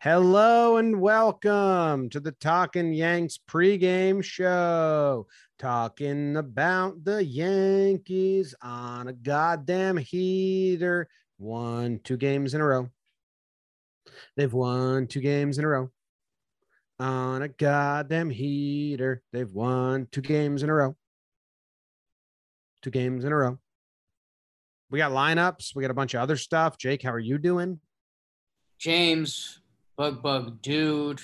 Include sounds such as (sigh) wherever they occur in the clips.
Hello and welcome to the Talking Yanks pregame show. Talking about the Yankees on a goddamn heater. Won two games in a row. They've won two games in a row on a goddamn heater. They've won two games in a row. Two games in a row. We got lineups. We got a bunch of other stuff. Jake, how are you doing? James, Bug Bug Dude,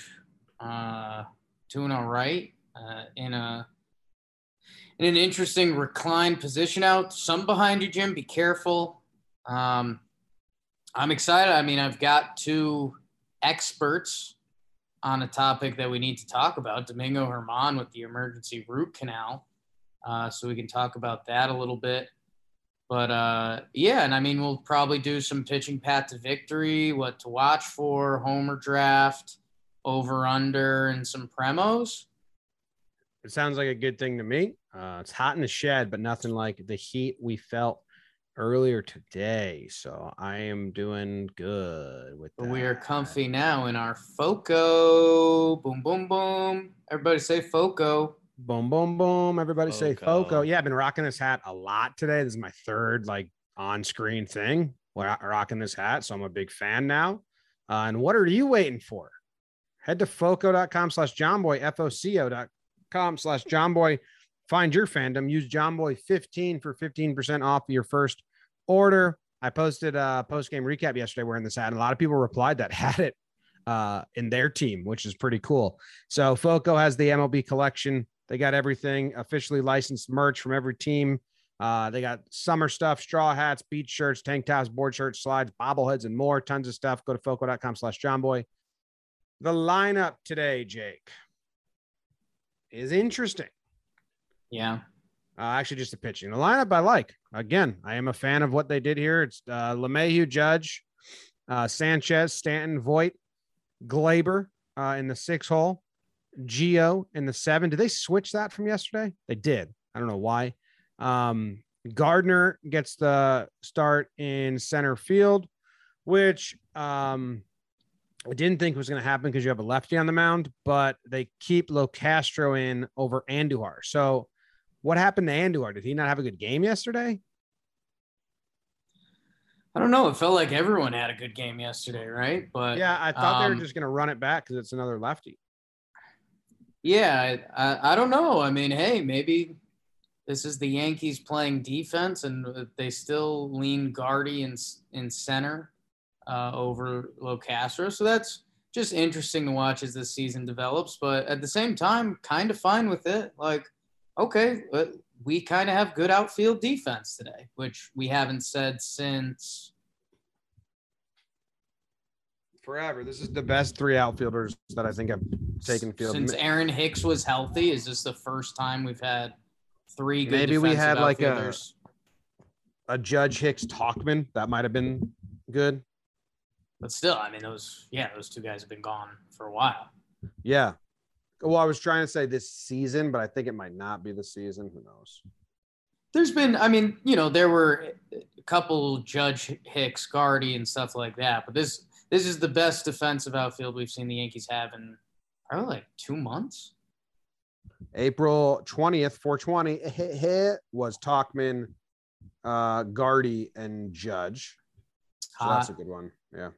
uh, doing all right. Uh, in a in an interesting reclined position out. Some behind you, Jim. Be careful. Um, I'm excited. I mean, I've got two experts on a topic that we need to talk about. Domingo Germán with the emergency root canal. Uh, so we can talk about that a little bit. But uh, yeah, and I mean, we'll probably do some pitching path to victory, what to watch for, homer draft, over under, and some premos. It sounds like a good thing to me. Uh, it's hot in the shed, but nothing like the heat we felt earlier today. So I am doing good with that. We are comfy now in our Foco. Boom, boom, boom. Everybody say Foco. Boom, boom, boom. Everybody say Foco. Foco. Yeah, I've been rocking this hat a lot today. This is my third like on-screen thing. We're rocking this hat, so I'm a big fan now. Uh, and what are you waiting for? Head to foco.com slash jomboy, F-O-C-O.com slash jomboy. Find your fandom. Use jomboy15 for 15% off your first order. I posted a post-game recap yesterday wearing this hat, and a lot of people replied that (laughs) had it uh, in their team, which is pretty cool. So Foco has the MLB collection. They got everything officially licensed merch from every team. Uh, they got summer stuff, straw hats, beach shirts, tank tops, board shirts, slides, bobbleheads, and more. Tons of stuff. Go to foco.com slash jomboy. The lineup today, Jake, is interesting. Yeah. Uh, actually, just the pitching. The lineup I like. Again, I am a fan of what they did here. It's uh, LeMahieu, Judge, uh, Sanchez, Stanton, Voit, Gleyber uh, in the six hole, Geo in the seven. Did they switch that from yesterday? They did. I don't know why. Um, Gardner gets the start in center field, which um, I didn't think was going to happen because you have a lefty on the mound, but they keep Locastro in over Andujar. So, what happened to Andujar? Did he not have a good game yesterday? I don't know. It felt like everyone had a good game yesterday, right? But Yeah, I thought they um, were just going to run it back because it's another lefty. Yeah, I, I, don't know. I mean, hey, maybe this is the Yankees playing defense, and they still lean Gardy in in center uh, over Locastro. So that's just interesting to watch as this season develops. But at the same time, kind of fine with it. Like, okay, we kind of have good outfield defense today, which we haven't said since. Forever. This is the best three outfielders that I think I've taken field. Since Aaron Hicks was healthy, is this the first time we've had three good Maybe we had, like, a- a Judge Hicks Tauchman that might have been good. But still, I mean, those yeah, those two guys have been gone for a while. Yeah. Well, I was trying to say this season, but I think it might not be the season. Who knows? There's been, I mean, you know, there were a couple Judge Hicks, Gardy, and stuff like that. But this this is the best defensive outfield we've seen the Yankees have in probably like two months. April 20th, 420 Hit was Tauchman, uh, Gardy, and Judge. So that's a good one. Yeah.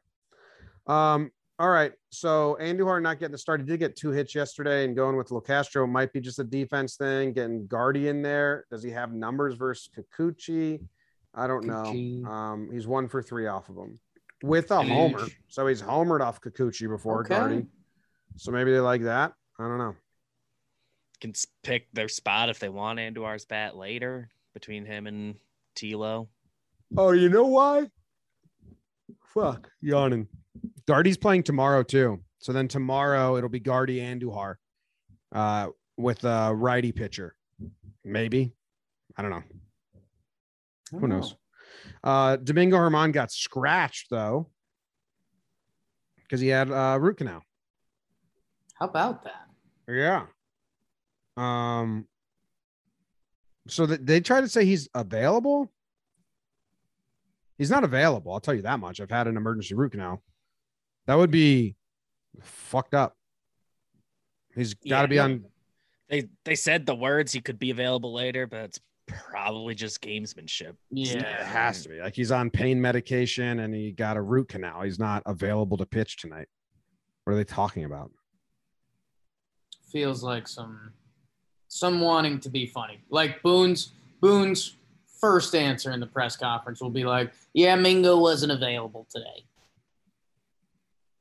Um, all right. So Andujar not getting the start. He did get two hits yesterday and going with Locastro might be just a defense thing. Getting Gardy in there. Does he have numbers versus Kikuchi? I don't know. Um, he's one for three off of him with a homer. So he's homered off Kikuchi before Okay. Gardy. So maybe they like that. I don't know. Can pick their spot if they want Andujar's bat later between him and Tilo. Oh, you know why? Fuck, yawning. Gardy's playing tomorrow too. So then tomorrow it'll be Gardy and Duhar uh, with a righty pitcher. Maybe. I don't know. Who knows? Uh, Domingo Germán got scratched though because he had uh, root canal. How about that? Yeah. Um. So that they try to say he's available. He's not available. I'll tell you that much. I've had an emergency root canal. That would be fucked up. He's got to Yeah, be on. They they said the words he could be available later, but it's probably just gamesmanship. It Yeah. has to be like he's on pain medication and he got a root canal. He's not available to pitch tonight. What are they talking about? Feels like some some wanting to be funny. Like Boone's Boone's first answer in the press conference will be like, "Yeah, Mingo wasn't available today."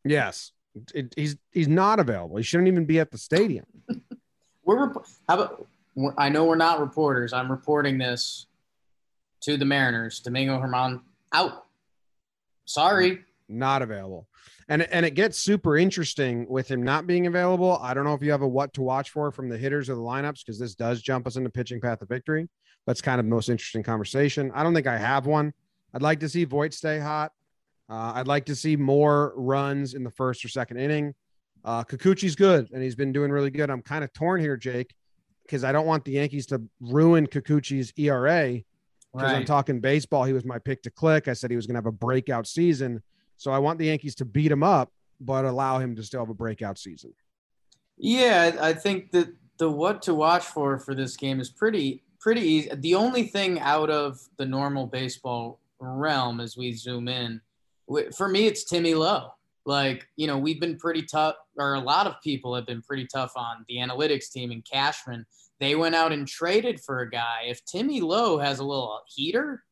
Yes, It- he's he's not available. He shouldn't even be at the stadium. (laughs) We're rep- how about? I know we're not reporters. I'm reporting this to the Mariners. Domingo Germán out. Sorry. Not available. And and it gets super interesting with him not being available. I don't know if you have a what to watch for from the hitters or the lineups because this does jump us into pitching path of victory. That's kind of the most interesting conversation. I don't think I have one. I'd like to see Voit stay hot. Uh, I'd like to see more runs in the first or second inning. Uh, Kikuchi's good and he's been doing really good. I'm kind of torn here, Jake, because I don't want the Yankees to ruin Kikuchi's ERA because I'm talking baseball. He was my pick to click. I said he was going to have a breakout season. So I want the Yankees to beat him up, but allow him to still have a breakout season. Yeah, I I think that the what to watch for for this game is pretty pretty easy. The only thing out of the normal baseball realm as we zoom in, for me, it's Timmy Lowe. Like you know, we've been pretty tough, or a lot of people have been pretty tough on the analytics team and Cashman. They went out and traded for a guy. If Timmy Lowe has a little heater,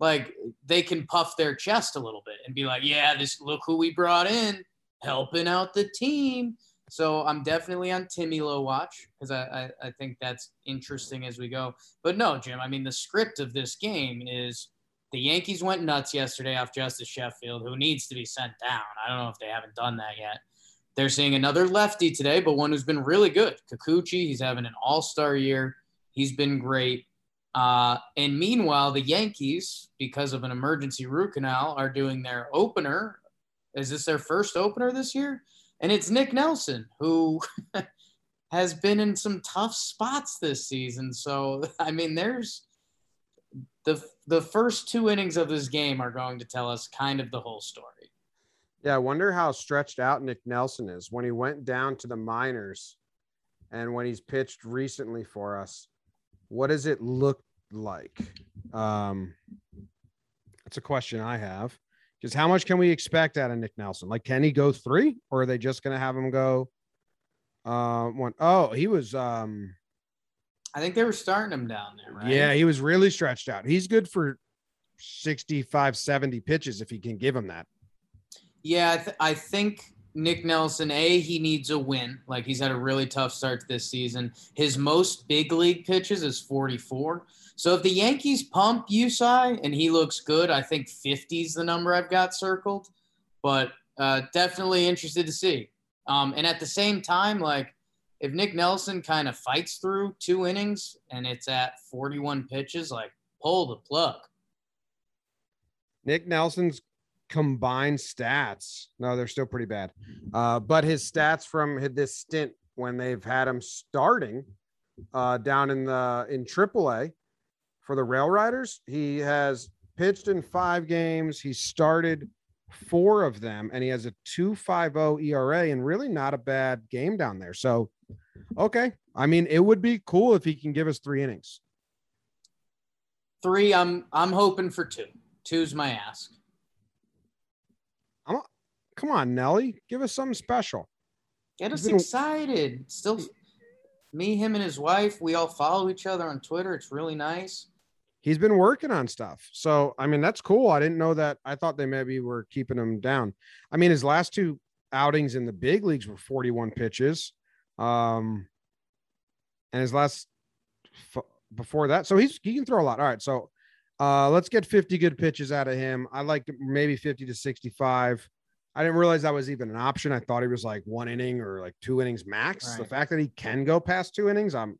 like they can puff their chest a little bit and be like, "Yeah, this look who we brought in, helping out the team." So I'm definitely on Timmy Low watch because I, I, I think that's interesting as we go. But no, Jim, I mean, the script of this game is the Yankees went nuts yesterday off Justice Sheffield, who needs to be sent down. I don't know if they haven't done that yet. They're seeing another lefty today, but one who's been really good. Kikuchi, he's having an all star year. He's been great. Uh, and meanwhile, the Yankees, because of an emergency root canal, are doing their opener. Is this their first opener this year? And it's Nick Nelson, who (laughs) has been in some tough spots this season. So, (laughs) I mean, there's the the first two innings of this game are going to tell us kind of the whole story. Yeah, I wonder how stretched out Nick Nelson is when he went down to the minors and when he's pitched recently for us. What does it look like? Um, that's a question I have. Because how much can we expect out of Nick Nelson? Like, can he go three, or are they just going to have him go uh, one? Oh, he was. Um, I think they were starting him down there, right? Yeah, he was really stretched out. He's good for 65, 70 pitches if he can give him that. Yeah, I, th- I think Nick Nelson, A, he needs a win. Like he's had a really tough start to this season. His most big league pitches is 44. So if the Yankees pump Yusei and he looks good, I think 50 is the number I've got circled. But uh, definitely interested to see. Um, and at the same time, like if Nick Nelson kind of fights through two innings and it's at 41 pitches, like pull the plug. Nick Nelson's combined stats, no, they're still pretty bad. Uh, but his stats from this stint when they've had him starting uh, down in the in AAA for the Rail Riders, he has pitched in five games. He started four of them, and he has a 2.50 ERA, and really not a bad game down there. So, okay, I mean, it would be cool if he can give us three innings. Three, I'm I'm hoping for two. Two's my ask. Come on, Nelly, give us something special. Get us been- excited. Still, me, him, and his wife. We all follow each other on Twitter. It's really nice. he's been working on stuff. So, I mean, that's cool. I didn't know that. I thought they maybe were keeping him down. I mean, his last two outings in the big leagues were 41 pitches. Um, and his last f- before that, so he's he can throw a lot. All right, so uh, let's get 50 good pitches out of him. I like maybe 50 to 65. I didn't realize that was even an option. I thought he was like one inning or like two innings max. The fact that he can go past two innings, I'm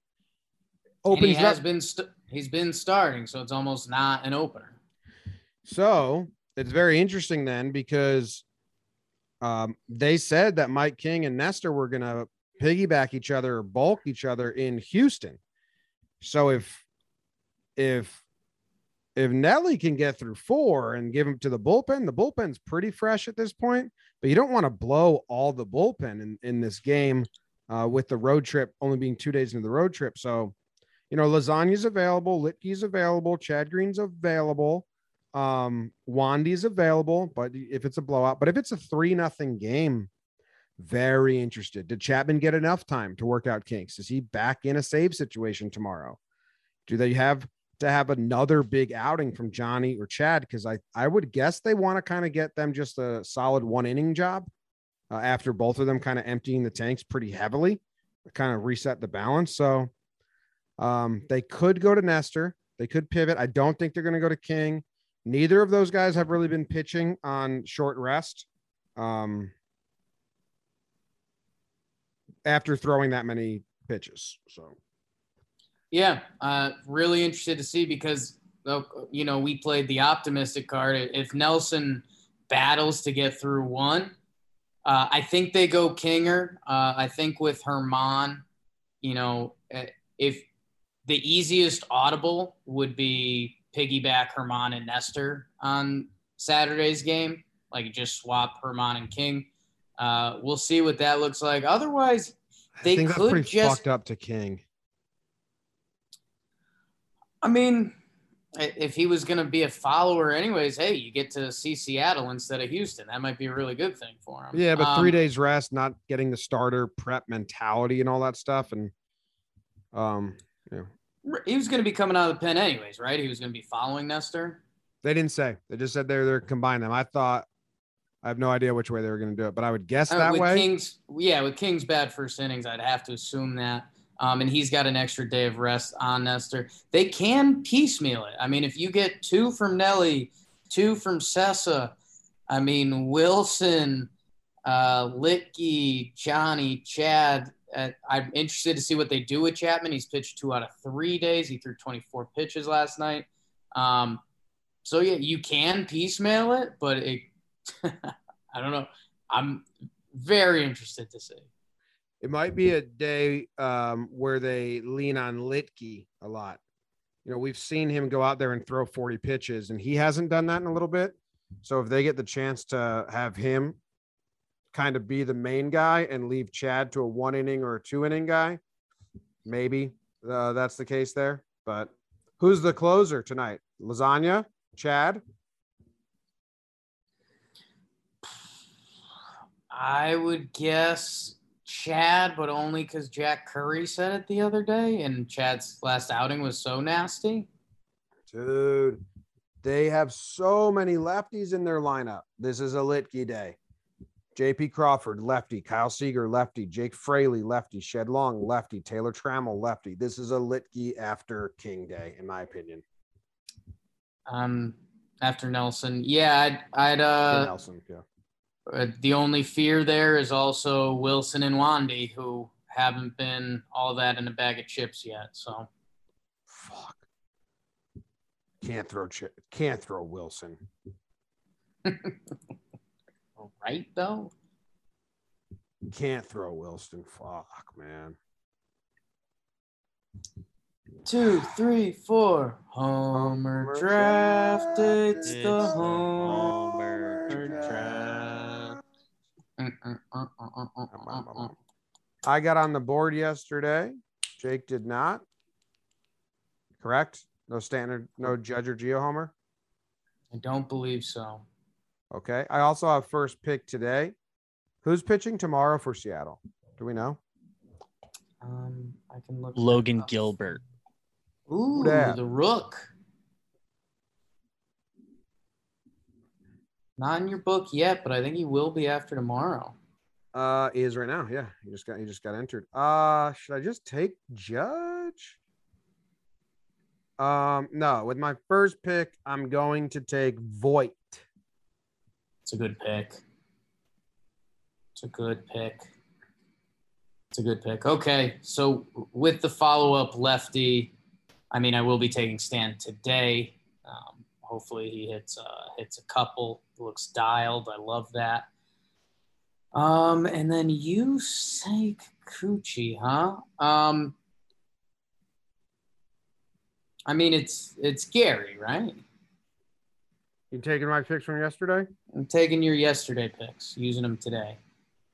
And He has up. been st- he's been starting, so it's almost not an opener. So it's very interesting then because um, they said that Mike King and Nestor were going to piggyback each other or bulk each other in Houston. So if if if Nelly can get through four and give him to the bullpen, the bullpen's pretty fresh at this point. but you don't want to blow all the bullpen in, in this game uh, with the road trip only being two days into the road trip. So, you know, lasagna's available, Luetge's available, Chad Green's available, um, Wandy's available, but if it's a blowout, but if it's a three nothing game, very interested. Did Chapman get enough time to work out kinks? Is he back in a save situation tomorrow? Do they have to have another big outing from Johnny or Chad? Because I, I would guess they want to kind of get them just a solid one inning job uh, after both of them kind of emptying the tanks pretty heavily, kind of reset the balance. So um, they could go to Nestor. They could pivot. I don't think they're going to go to King. Neither of those guys have really been pitching on short rest. Um, after throwing that many pitches. So, yeah, uh, really interested to see because uh, you know we played the optimistic card. If Nelson battles to get through one, uh, I think they go Kinger. Uh, I think with Germán, you know, eh, if the easiest audible would be piggyback Germán and Nestor on Saturday's game, like just swap Germán and King. Uh, we'll see what that looks like. Otherwise, they I think could that's pretty just. fucked up to King. I mean, if he was going to be a follower, anyways, hey, you get to see Seattle instead of Houston. That might be a really good thing for him. Yeah, but three Um, days rest, not getting the starter prep mentality and all that stuff, and um, yeah, He was going to be coming out of the pen, anyways, right? He was going to be following Nestor. they didn't say. They just said they're they're combining them. I thought I have no idea which way they were going to do it, but I would guess Uh, that with way. Kings, yeah, with King's bad first innings, I'd have to assume that. Um, and he's got an extra day of rest on Nestor. They can piecemeal it. I mean, if you get two from Nelly, two from Cessa, I mean Wilson, uh, Luetge, Johnny, Chad. Uh, I'm interested to see what they do with Chapman. He's pitched two out of three days. He threw 24 pitches last night. Um, so yeah, you can piecemeal it, but it, (laughs) I don't know. I'm very interested to see. It might be a day um, where they lean on Luetge a lot. You know, we've seen him go out there and throw 40 pitches, and he hasn't done that in a little bit. So if they get the chance to have him kind of be the main guy and leave Chad to a one inning or a two inning guy, maybe uh, that's the case there. But who's the closer tonight? Lasagna, Chad. I would guess Chad, but only because Jack Curry said it the other day, and Chad's last outing was so nasty. Dude, they have so many lefties in their lineup. This is a Luetge day. JP Crawford, lefty. Kyle Seager, lefty. Jake Fraley, lefty. Shed Long, lefty. Taylor Trammell, lefty. This is a Luetge after King Day, in my opinion. Um, after Nelson, yeah, I'd, I'd uh, Nelson, yeah. Uh, the only fear there is also Wilson and Wandy, who haven't been all that in a bag of chips yet. So Fuck. Can't throw. Ch- can't throw Wilson. (laughs) right though. Can't throw Wilson. Fuck, man. Two, three, four. Homer Homer draft. It's It's the Homer Homer draft. I got on the board yesterday. Jake did not. Correct? No standard, no Judge or Geo Homer. I don't believe so. Okay. I also have first pick today. Who's pitching tomorrow for Seattle? Do we know? Um, I can look. Logan. Gilbert. Ooh, dat? the Rook. Not in your book yet, but I think he will be after tomorrow. Uh he is right now. Yeah. He just got he just got entered. Uh should I just take Judge? Um, no, with my first pick, I'm going to take Voit. It's a good pick. It's a good pick. It's a good pick. Okay, so with the follow-up lefty, I mean, I will be taking Stan today. Um, hopefully, he hits uh, hits a couple. Looks dialed. I love that. Um, and then you say Kikuchi, huh? Um, I mean, it's it's Gary, right? You taking my picks from yesterday? I'm taking your yesterday picks, using them today.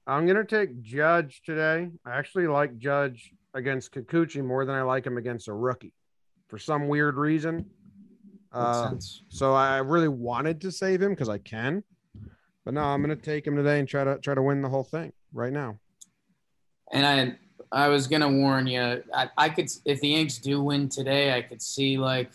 I'm gonna take Judge today. I actually like Judge against Kikuchi more than I like him against a rookie, for some weird reason. Makes Uh, sense. so I really wanted to save him because I can, but no, I'm gonna take him today and try to try to win the whole thing right now. And I I was gonna warn you. I, I could if the Yanks do win today, I could see like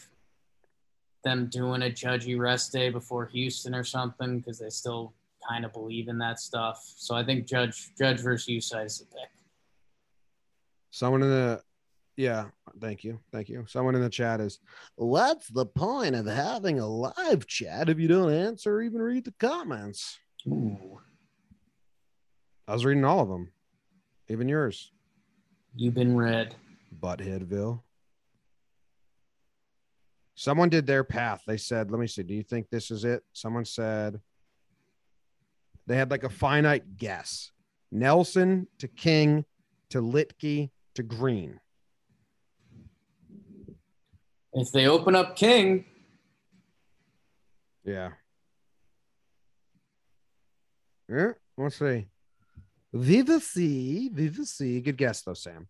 them doing a judgy rest day before Houston or something because they still kind of believe in that stuff. So I think Judge Judge versus Yusei is the pick. Someone in the yeah, thank you. Thank you. Someone in the chat is what's the point of having a live chat if you don't answer or even read the comments? Ooh, I was reading all of them. Even yours. you've been read. Buttheadville. Someone did their path. They said, let me see, do you think this is it? Someone said they had like a finite guess. Nelson to King to Luetge to Green. If they open up King, Yeah. Yeah, we'll see. Viva C. Viva C. Good guess though, Sam.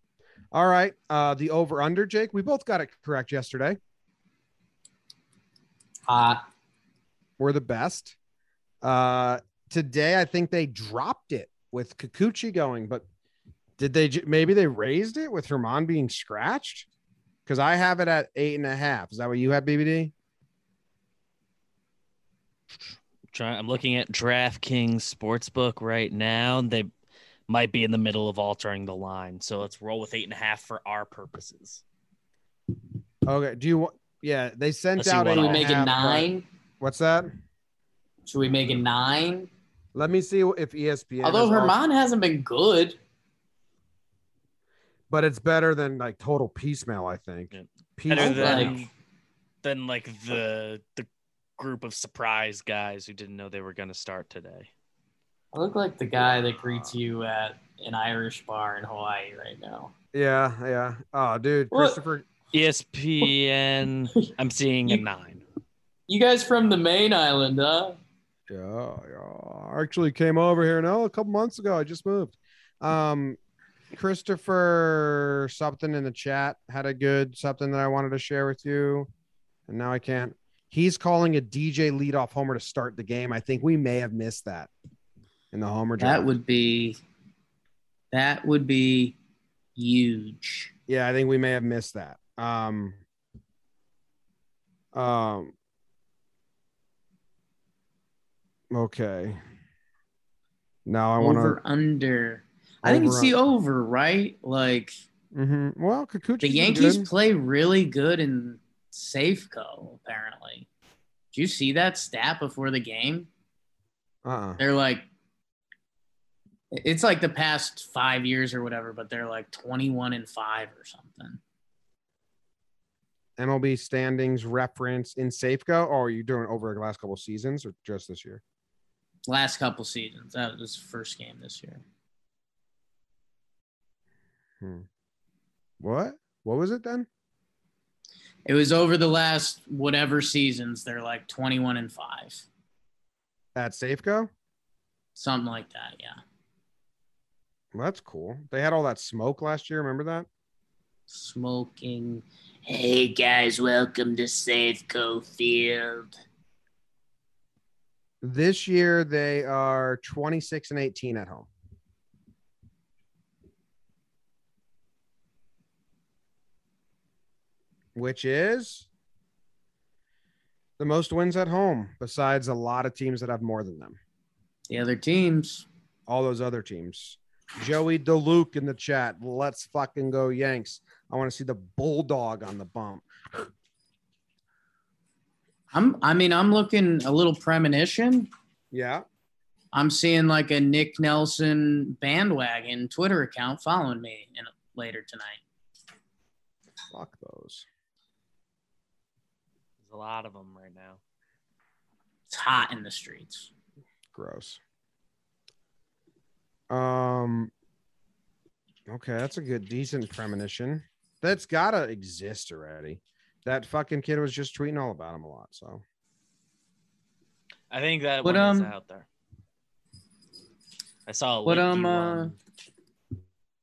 All right. Uh the over under, Jake. We both got it correct yesterday. hot. We're the best. Uh today I think they dropped it with Kikuchi going, but did they maybe they raised it with Germán being scratched? Because I have it at eight and a half. Is that what you have, BBD? Try, I'm looking at DraftKings Sportsbook right now. They might be in the middle of altering the line. So let's roll with eight and a half for our purposes. Okay. Do you want yeah, they sent Let's out what Should we make it half, but- nine? What's that? Should we make it nine? Let me see if ESPN. Although is off- Germán hasn't been good. But it's better than like total piecemeal. I think. Yeah. Piecemeal. Better than Like- than like the the group of surprise guys who didn't know they were going to start today. I look like the guy that greets you at an Irish bar in Hawaii right now. yeah, yeah. Oh, dude, What? Christopher. ESPN, (laughs) I'm seeing a nine. You guys from the main island, huh? Yeah, yeah. I actually came over here no a couple months ago. I just moved. Um, Christopher something in the chat had a good something that I wanted to share with you, and now I can't. He's calling a DJ leadoff homer to start the game. I think we may have missed that in the homer draft. That would be that would be huge. Yeah, I think we may have missed that. Um, um, okay. Now I want to. under. I think it's the over, right? Like Mm-hmm. Well, the Yankees good. play really good in Safeco, apparently. Did you see that stat before the game? Uh-uh. They're like it's like the past five years or whatever, but they're like 21 and 5 or something. MLB standings reference in Safeco, or are you doing over the last couple seasons or just this year? Last couple seasons. That was the first game this year. Hmm. What? What was it then? It was over the last whatever seasons. They're like 21 and 5. At Safeco? Something like that, yeah. Well, that's cool. They had all that smoke last year. Remember that? Smoking. Hey guys, welcome to Safeco Field. This year they are 26 and 18 at home. Which is the most wins at home, besides a lot of teams that have more than them. The other teams. All those other teams. Joey DeLuke in the chat. Let's fucking go, Yanks. I want to see the bulldog on the bump. I'm I mean, I'm looking a little premonition. Yeah. I'm seeing like a Nick Nelson bandwagon Twitter account following me in later tonight. Fuck those. There's a lot of them right now. It's hot in the streets. Gross. Um. Okay, that's a good, decent premonition. That's gotta exist already. That fucking kid was just tweeting all about him a lot. So I think that But, one is um, out there. I saw What um, D1.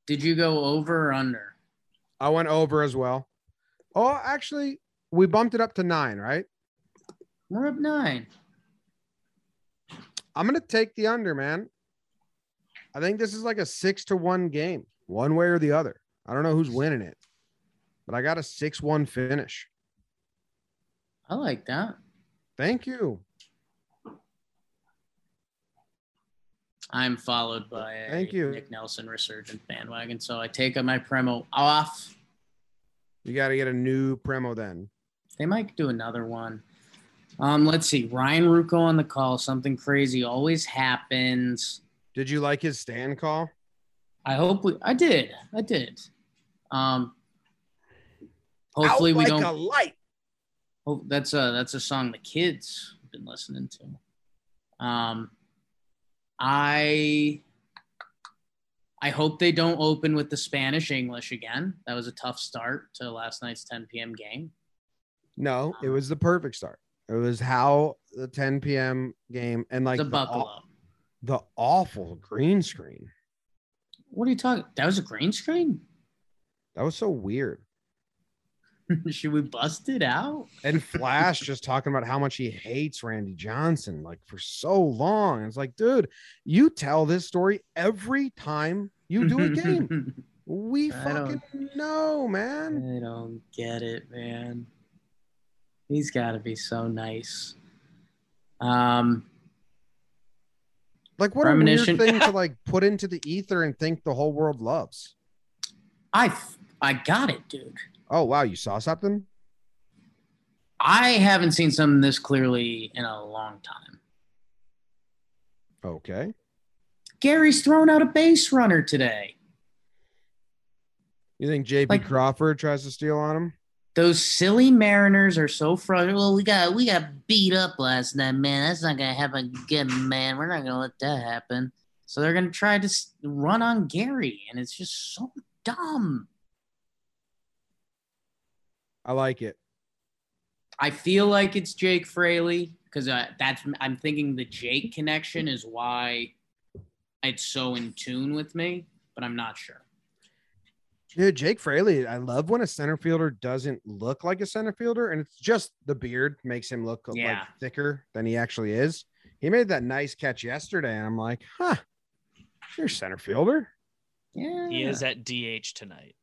Did you go over or under? I went over as well. Oh, actually, we bumped it up to nine, right? We're up nine. I'm gonna take the under, man. I think this is like a six to one game, one way or the other. I don't know who's winning it, but I got a six-one finish. I like that. Thank you. I'm followed by a Thank you. Nick Nelson resurgent bandwagon, so I take my promo off. You got to get a new promo then. They might do another one. Um, let's see. Ryan Ruocco on the call. Something crazy always happens. Did you like his stand call? I hope we. I did. I did. Um, hopefully Out we like don't. a light. Oh, that's a that's a song the kids have been listening to. Um, I I hope they don't open with the Spanish English again. That was a tough start to last night's 10 p.m. game. No, it uh-huh. was the perfect start. It was how the 10 p.m. game and like the the, buckle aw- the awful green screen. What are you talking? That was a green screen. That was so weird. (laughs) Should we bust it out? And Flash (laughs) just talking about how much he hates Randy Johnson like for so long. It's like, dude, you tell this story every time you do a game. (laughs) We I fucking know, man. I don't get it, man. He's got to be so nice. Um, Like, what a weird thing to (laughs) like put into the ether and think the whole world loves. I I got it, dude. Oh wow, you saw something? I haven't seen something this clearly in a long time. Okay. Gary's thrown out a base runner today. You think JP Like- Crawford tries to steal on him? Those silly Mariners are so frustrated. Well, we got we got beat up last night, man. That's not gonna happen again, man. We're not gonna let that happen. So they're gonna try to run on Gary, and it's just so dumb. I like it. I feel like it's Jake Fraley because uh, that's I'm thinking the Jake connection is why it's so in tune with me, but I'm not sure. Dude, Jake Fraley, I love when a center fielder doesn't look like a center fielder, and it's just the beard makes him look like thicker than he actually is. He made that nice catch yesterday, and I'm like, huh, you're a center fielder. Yeah, He is at DH tonight.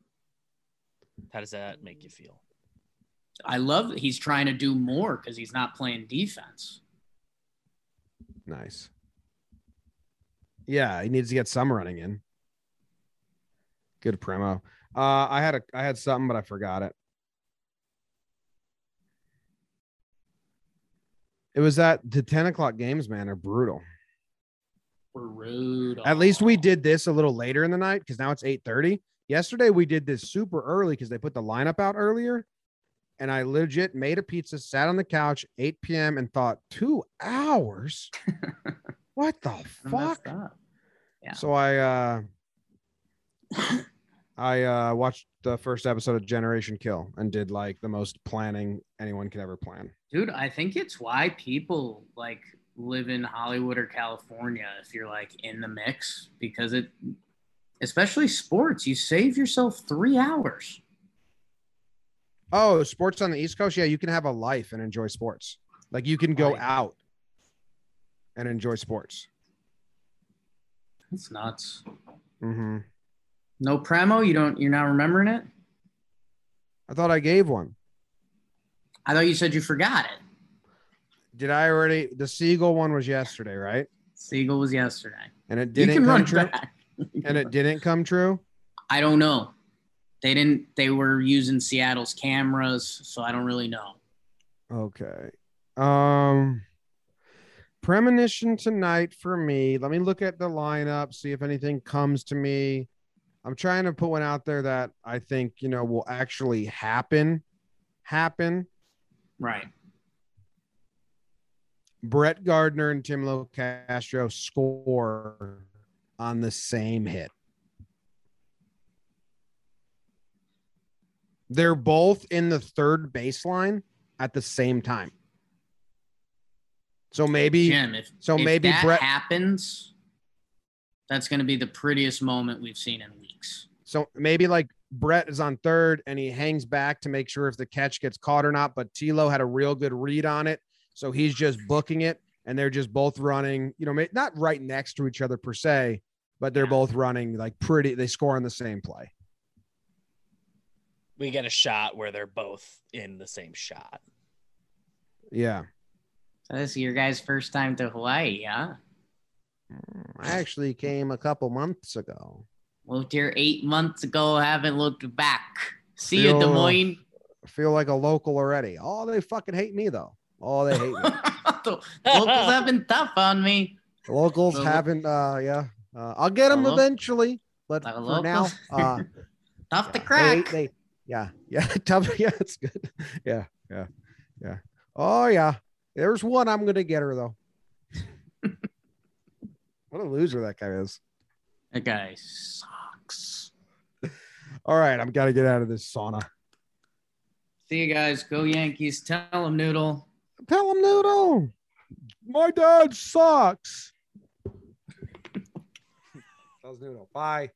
How does that make you feel? I love that he's trying to do more because he's not playing defense. Nice. Yeah, he needs to get some running in. Good promo. Uh, I had a I had something, but I forgot it. It was that the 10 o'clock games, man, are brutal. Brutal. At least we did this a little later in the night because now it's 8:30. Yesterday we did this super early because they put the lineup out earlier. And I legit made a pizza, sat on the couch, 8 p.m. and thought, two hours? (laughs) what the fuck? Yeah. So I uh I uh watched the first episode of Generation Kill and did like the most planning anyone could ever plan. Dude, I think it's why people like live in Hollywood or California if you're like in the mix because it, especially sports, you save yourself three hours. Oh, sports on the East Coast. Yeah, you can have a life and enjoy sports. Like you can go out and enjoy sports. It's nuts. hmm No Premo, you don't. You're not remembering it. I thought I gave one. I thought you said you forgot it. Did I already? The Seagull one was yesterday, right? Seagull was yesterday. And it didn't come true. (laughs) And it didn't come true. I don't know. They didn't. They were using Seattle's cameras, so I don't really know. Okay. Um premonition tonight for me. Let me look at the lineup, see if anything comes to me. I'm trying to put one out there that I think, you know, will actually happen. Happen. Right. Brett Gardner and Tim Castro score on the same hit. They're both in the third baseline at the same time. So maybe Jim, if so if maybe that Brett- happens, that's going to be the prettiest moment we've seen in weeks. so maybe like Brett is on third and he hangs back to make sure if the catch gets caught or not. But Tilo had a real good read on it, so he's just booking it, and they're just both running. You know, not right next to each other per se, but they're Yeah. both running like pretty. They score on the same play. We get a shot where they're both in the same shot. Yeah, So this is your guys' first time to Hawaii, huh? I actually came a couple months ago. Moved here eight months ago. Haven't looked back. See you, Des Moines. I feel like a local already. Oh, they fucking hate me though. Oh, they hate me. (laughs) the locals have been tough on me. The locals lo- haven't. Uh, yeah, uh, I'll get them eventually, but for now, locals- uh, (laughs) Tough to yeah, crack. They, they, yeah, yeah, (laughs) tough. Yeah, it's good. Yeah, yeah, yeah. Oh yeah, there's one. I'm gonna get her though. What a loser that guy is. that guy sucks. All right, I'm gotta get out of this sauna. See you guys. Go Yankees. Tell them Noodle. Tell him, Noodle. My dad sucks. Tells Noodle. Bye.